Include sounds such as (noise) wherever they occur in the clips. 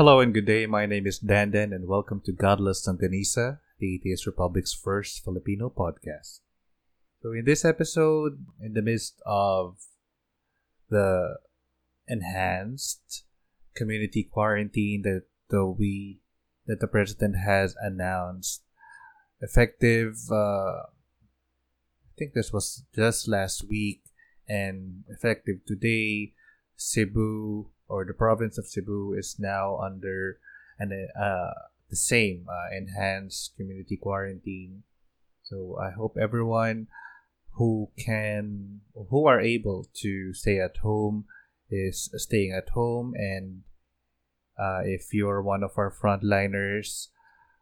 Hello and good day. My name is Dandan and welcome to Godless Longganisa, the Atheist Republic's first Filipino podcast. So in this episode, in the midst of the enhanced community quarantine that the we that the president has announced effective uh, I think this was just last week and effective today Cebu or the province of Cebu is now under an uh, the same uh, enhanced community quarantine. So I hope everyone who can who are able to stay at home is staying at home and uh, if you're one of our frontliners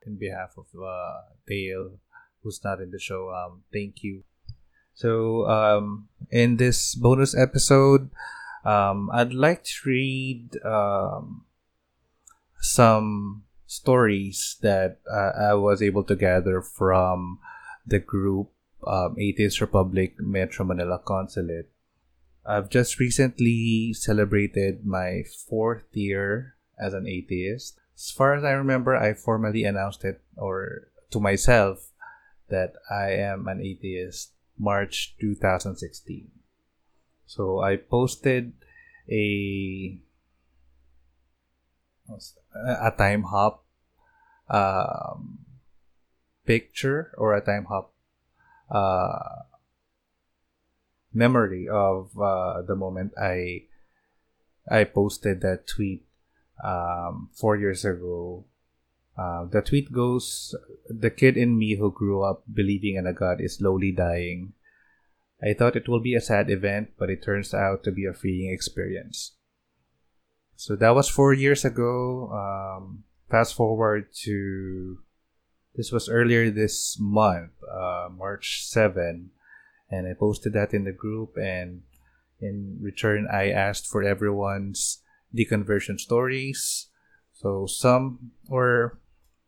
in behalf of uh, Dale who's not in the show um, thank you so um, in this bonus episode um, I'd like to read um, some stories that uh, I was able to gather from the group um, Atheist Republic Metro Manila Consulate. I've just recently celebrated my fourth year as an atheist. As far as I remember, I formally announced it or to myself that I am an atheist March 2016. So I posted a a time hop um, picture or a time hop uh, memory of uh, the moment I I posted that tweet um, four years ago. Uh, the tweet goes, "The kid in me who grew up believing in a god is slowly dying. I thought it will be a sad event, but it turns out to be a freeing experience. So that was four years ago. Um, fast forward to this was earlier this month, uh, March 7, and I posted that in the group. And in return, I asked for everyone's deconversion stories. So some were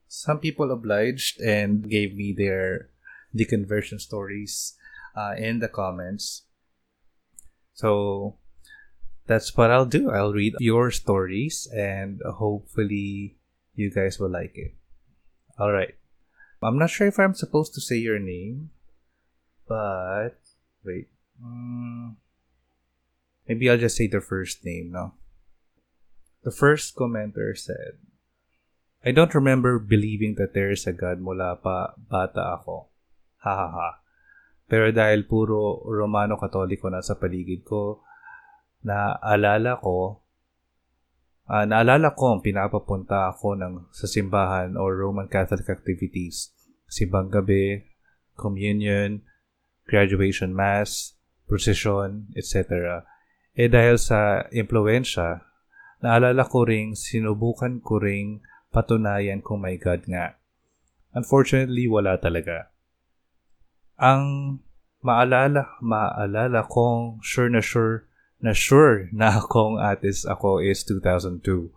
some people obliged and gave me their deconversion stories uh, in the comments. So that's what I'll do. I'll read your stories and hopefully you guys will like it. All right. I'm not sure if I'm supposed to say your name, but wait. Um, maybe I'll just say the first name, no? The first commenter said, I don't remember believing that there is a God mula pa bata ako. Ha ha ha. Pero dahil puro Romano Katoliko na sa paligid ko, naalala ko, uh, naalala ko ang pinapapunta ako ng, sa simbahan or Roman Catholic activities. Simbang gabi, communion, graduation mass, procession, etc. Eh dahil sa impluensya, naalala ko ring sinubukan ko ring patunayan kung may God nga. Unfortunately, wala talaga. Ang maalala, maalala kong sure na sure na sure na (laughs) akong artist ako is 2002.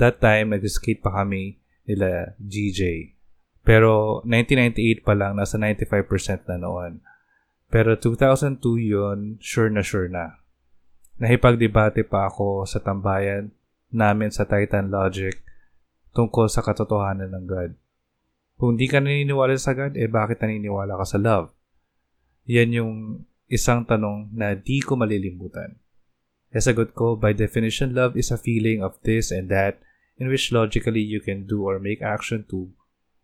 That time, nag-skate pa kami nila GJ. Pero 1998 pa lang, nasa 95% na noon. Pero 2002 yon sure na sure na. Nahipagdebate pa ako sa tambayan namin sa Titan Logic tungkol sa katotohanan ng God. Kung di ka naniniwala sa God, eh bakit naniniwala ka sa love? Yan yung isang tanong na di ko malilimutan. E sagot ko, by definition, love is a feeling of this and that in which logically you can do or make action to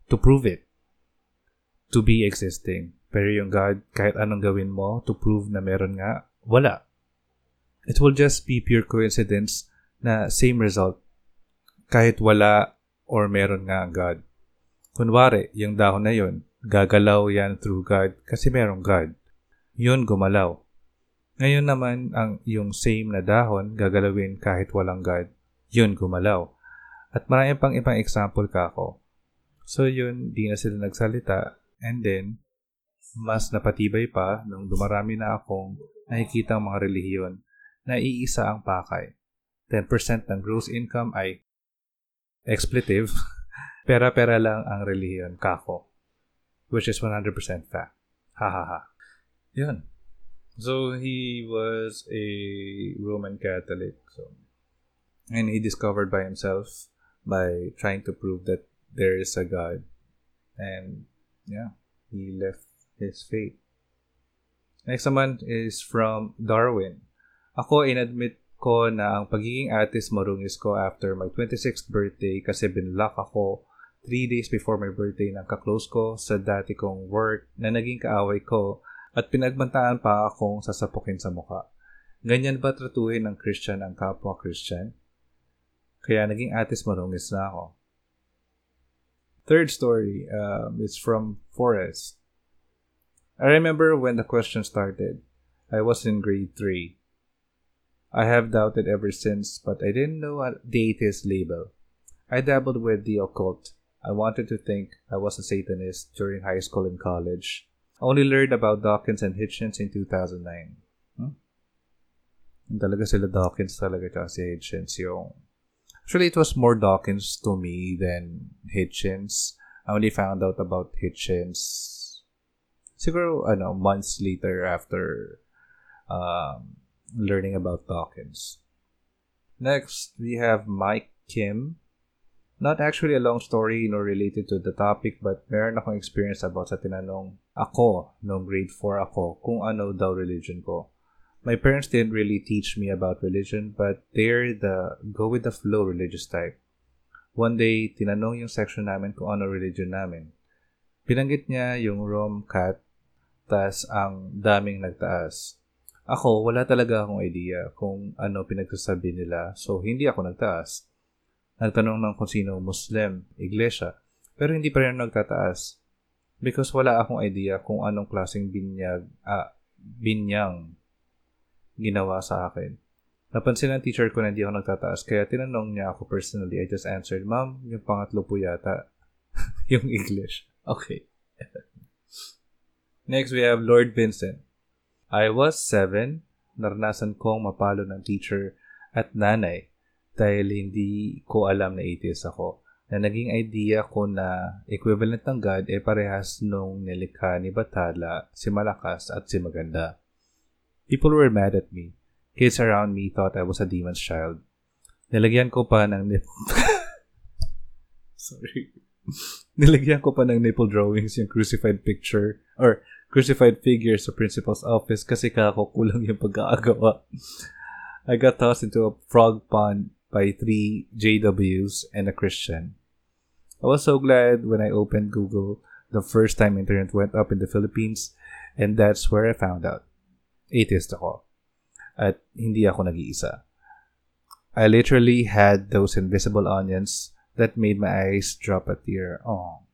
to prove it. To be existing. Pero yung God, kahit anong gawin mo to prove na meron nga, wala. It will just be pure coincidence na same result kahit wala or meron nga ang God. Kunwari, yung dahon na yon Gagalaw yan through God kasi merong God. Yun gumalaw. Ngayon naman, ang yung same na dahon gagalawin kahit walang God. Yun gumalaw. At marami pang ibang example ka ako. So yun, di na sila nagsalita. And then, mas napatibay pa nung dumarami na akong nakikita mga relihiyon na iisa ang pakay. 10% ng gross income ay expletive, (laughs) pera-pera lang ang relihiyon kako which is 100% fact. Ha ha ha. Yun. So he was a Roman Catholic. So and he discovered by himself by trying to prove that there is a God. And yeah, he left his faith. Next naman is from Darwin. Ako, inadmit ko na ang pagiging artist marungis ko after my 26th birthday kasi binlock ako 3 days before my birthday ng kaklose ko sa dati kong work na naging kaaway ko at pinagbantaan pa akong sasapukin sa muka. Ganyan ba tratuhin ng Christian ang kapwa Christian? Kaya naging artist marungis na ako. Third story um, is from Forrest. I remember when the question started. I was in grade 3. I have doubted ever since, but I didn't know the atheist label. I dabbled with the occult. I wanted to think I was a Satanist during high school and college. I only learned about Dawkins and Hitchens in 2009. Hmm? Talaga sila Dawkins talaga si Hitchens yung... Actually, it was more Dawkins to me than Hitchens. I only found out about Hitchens siguro ano months later after um, learning about Dawkins. Next, we have Mike Kim. Not actually a long story nor related to the topic but meron akong experience about sa tinanong ako nung grade 4 ako kung ano daw religion ko. My parents didn't really teach me about religion but they're the go with the flow religious type. One day, tinanong yung section namin kung ano religion namin. Pinanggit niya yung Rom Cat tas ang daming nagtaas. Ako, wala talaga akong idea kung ano pinagsasabi nila, so hindi ako nagtaas. Nagtanong ng kung sino Muslim, iglesia, pero hindi pa rin nagtataas. Because wala akong idea kung anong klaseng binyag, ah, binyang ginawa sa akin. Napansin ng teacher ko na hindi ako nagtataas, kaya tinanong niya ako personally. I just answered, Ma'am, yung pangatlo po yata. (laughs) yung English. Okay. (laughs) Next, we have Lord Vincent. I was seven. Naranasan kong mapalo ng teacher at nanay dahil hindi ko alam na atheist ako. Na naging idea ko na equivalent ng God ay parehas nung nilikha ni Batala, si Malakas at si Maganda. People were mad at me. Kids around me thought I was a demon's child. Nilagyan ko pa ng nip- (laughs) Sorry. Nilagyan ko pa ng nipple drawings yung crucified picture or crucified figure sa principal's office kasi kako kulang yung pagkakagawa. I got tossed into a frog pond by three JWs and a Christian. I was so glad when I opened Google the first time internet went up in the Philippines and that's where I found out. Atheist ako. At hindi ako nag-iisa. I literally had those invisible onions that made my eyes drop a tear. Oh.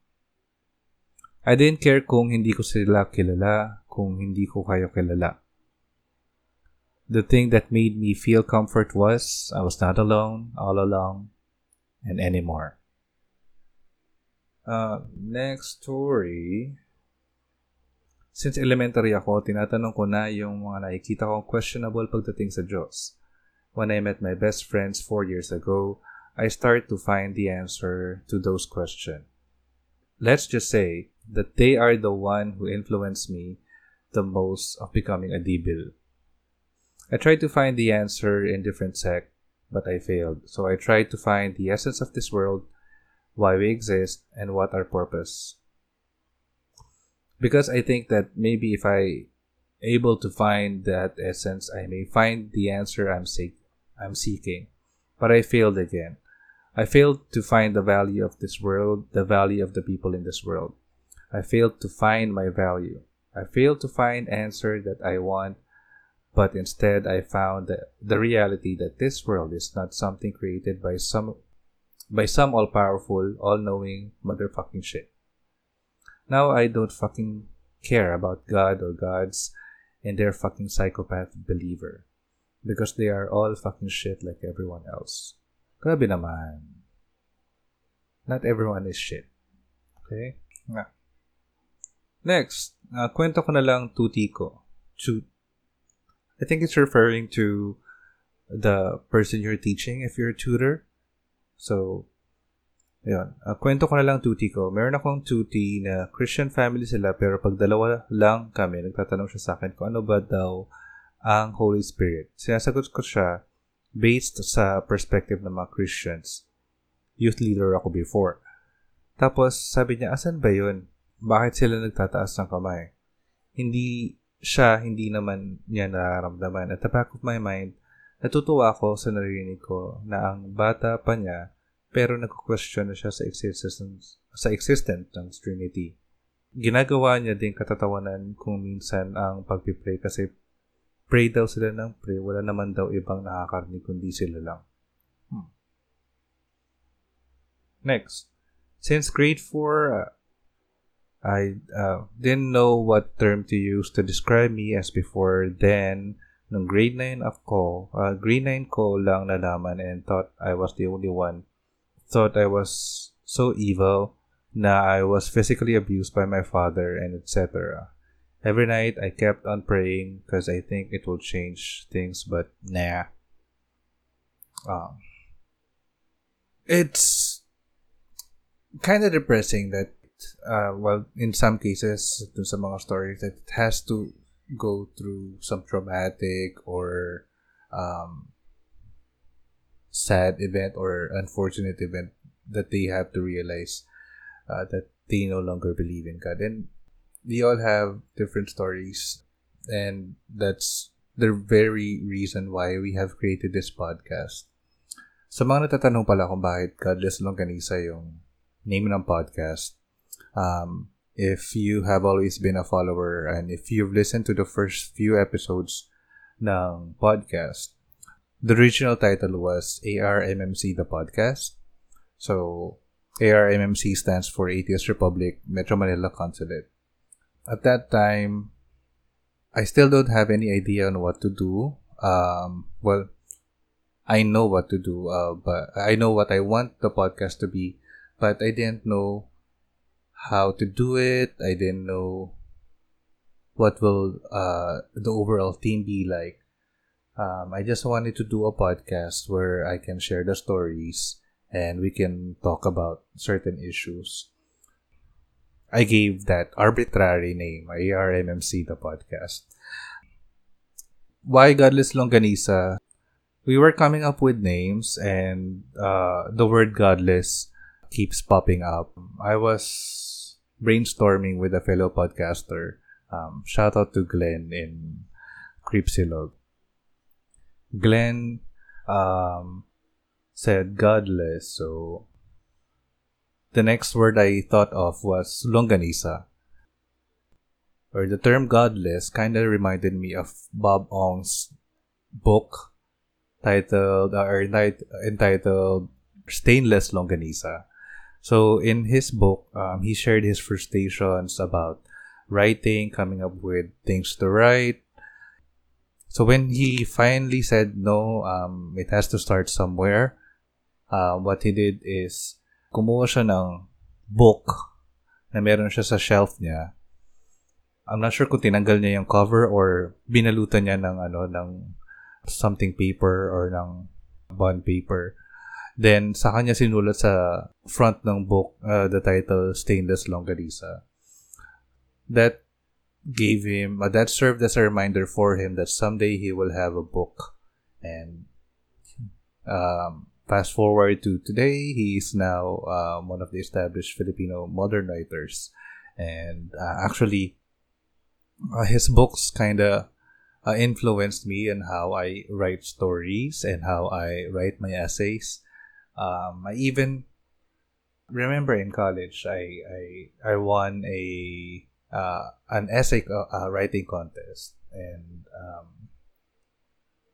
I didn't care kung hindi ko sila kilala, kung hindi ko kayo kilala. The thing that made me feel comfort was I was not alone, all along, and anymore. Uh, next story. Since elementary ako, tinatanong ko na yung mga nakikita kong questionable pagdating sa Diyos. When I met my best friends four years ago, I started to find the answer to those questions. Let's just say that they are the one who influenced me the most of becoming a debil. I tried to find the answer in different sect, but I failed. So I tried to find the essence of this world, why we exist, and what our purpose. Because I think that maybe if I able to find that essence, I may find the answer I'm seek I'm seeking. But I failed again. I failed to find the value of this world, the value of the people in this world. I failed to find my value. I failed to find answer that I want, but instead I found the, reality that this world is not something created by some by some all-powerful, all-knowing motherfucking shit. Now I don't fucking care about God or gods and their fucking psychopath believer because they are all fucking shit like everyone else. Grabe naman. Not everyone is shit. Okay? Next, uh, kwento ko na lang tuti ko. I think it's referring to the person you're teaching if you're a tutor. So, yun. Uh, kwento ko na lang tuti ko. Meron akong tuti na Christian family sila pero pag dalawa lang kami, nagtatanong siya sa akin kung ano ba daw ang Holy Spirit. Sinasagot ko siya based sa perspective ng mga Christians. youth leader ako before. Tapos sabi niya, asan ba yun? Bakit sila nagtataas ng kamay? Hindi siya, hindi naman niya nararamdaman. At the back of my mind, natutuwa ako sa narinig ko na ang bata pa niya pero nag-question na siya sa existence sa existence ng Trinity. Ginagawa niya din katatawanan kung minsan ang pagpipray kasi pray daw sila ng pray, wala naman daw ibang nakakarinig kundi sila lang. Hmm. Next, since grade 4, uh, I uh, didn't know what term to use to describe me as before then. Nung grade 9 ako, uh, grade 9 ko lang nalaman and thought I was the only one. Thought I was so evil na I was physically abused by my father and etc. Every night I kept on praying because I think it will change things, but nah. Um, it's kind of depressing that, uh, well, in some cases, to some mga stories, that it has to go through some traumatic or um, sad event or unfortunate event that they have to realize uh, that they no longer believe in God. And we all have different stories and that's the very reason why we have created this podcast. Sa mga natatanong pala kung bakit Godless Longganisa yung name ng podcast, um, if you have always been a follower and if you've listened to the first few episodes ng podcast, the original title was ARMMC the podcast. So, ARMMC stands for Atheist Republic Metro Manila Consulate. at that time, I still don't have any idea on what to do. Um, well, I know what to do, uh, but I know what I want the podcast to be, but I didn't know how to do it. I didn't know what will uh, the overall theme be like. Um, I just wanted to do a podcast where I can share the stories and we can talk about certain issues. I gave that arbitrary name, ARMMC, the podcast. Why Godless Longganisa? We were coming up with names, and uh, the word godless keeps popping up. I was brainstorming with a fellow podcaster. Um, shout out to Glenn in Creepsilog. Glenn um, said godless, so the next word I thought of was longanisa. Or the term godless kind of reminded me of Bob Ong's book titled uh, or entitled Stainless Longganisa. So in his book, um, he shared his frustrations about writing, coming up with things to write. So when he finally said no, um, it has to start somewhere. Uh, what he did is kumuha siya ng book na meron siya sa shelf niya. I'm not sure kung tinanggal niya yung cover or binalutan niya ng ano ng something paper or ng bond paper. Then sa kanya sinulat sa front ng book uh, the title Stainless Longganisa. That gave him uh, that served as a reminder for him that someday he will have a book and um, Fast forward to today, he is now um, one of the established Filipino modern writers. And uh, actually, uh, his books kind of uh, influenced me in how I write stories and how I write my essays. Um, I even remember in college, I I, I won a uh, an essay uh, writing contest, and um,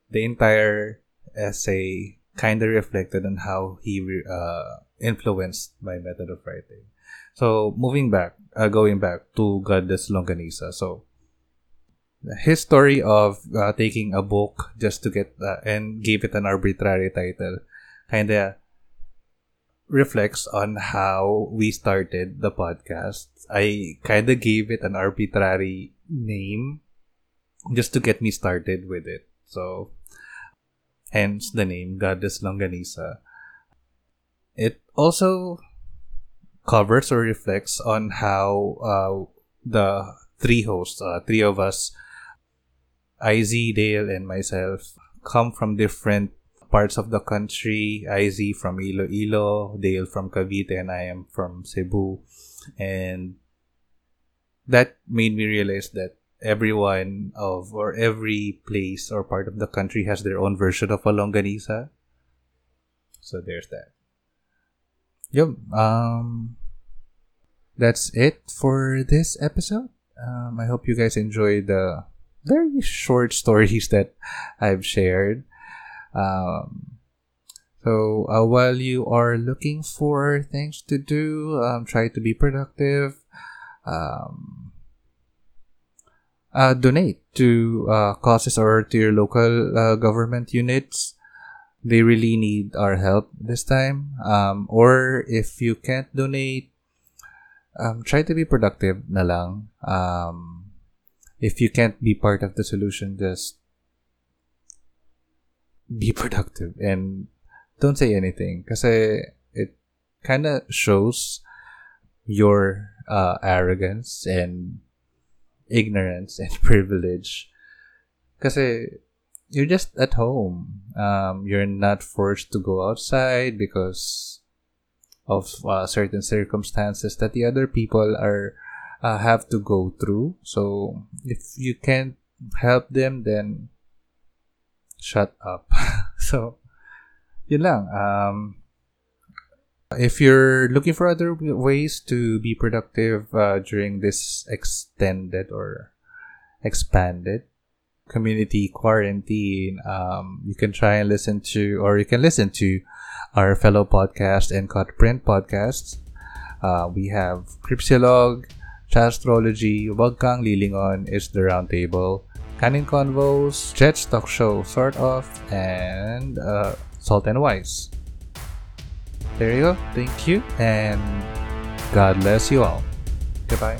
the entire essay kind of reflected on how he uh, influenced my method of writing. So moving back, uh, going back to Godless Longganisa. So his story of uh, taking a book just to get uh, and give it an arbitrary title kind of reflects on how we started the podcast. I kind of gave it an arbitrary name just to get me started with it. So hence the name Godless Longganisa. It also covers or reflects on how uh, the three hosts, uh, three of us, IZ, Dale, and myself, come from different parts of the country. IZ from Iloilo, Dale from Cavite, and I am from Cebu. And that made me realize that everyone of or every place or part of the country has their own version of a longanisa. So there's that. Yep. Um, that's it for this episode. Um, I hope you guys enjoyed the very short stories (laughs) that I've shared. Um, so uh, while you are looking for things to do, um, try to be productive. Um, uh, donate to uh, causes or to your local uh, government units. They really need our help this time. Um, or if you can't donate, um, try to be productive na lang. Um, if you can't be part of the solution, just be productive and don't say anything because it kind of shows your uh, arrogance and ignorance and (laughs) privilege. Because you're just at home. Um, you're not forced to go outside because of uh, certain circumstances that the other people are uh, have to go through. So if you can't help them then shut up (laughs) so yun lang um if you're looking for other ways to be productive uh, during this extended or expanded community quarantine, um, you can try and listen to, or you can listen to our fellow podcast and cut print podcasts. Uh, we have Creepsilog, Chastrology, Wag Kang Lilingon is the Roundtable, Canin Convos, Jets Talk Show, sort of, and uh, Salt and Wise there you go. Thank you, and God bless you all. Goodbye.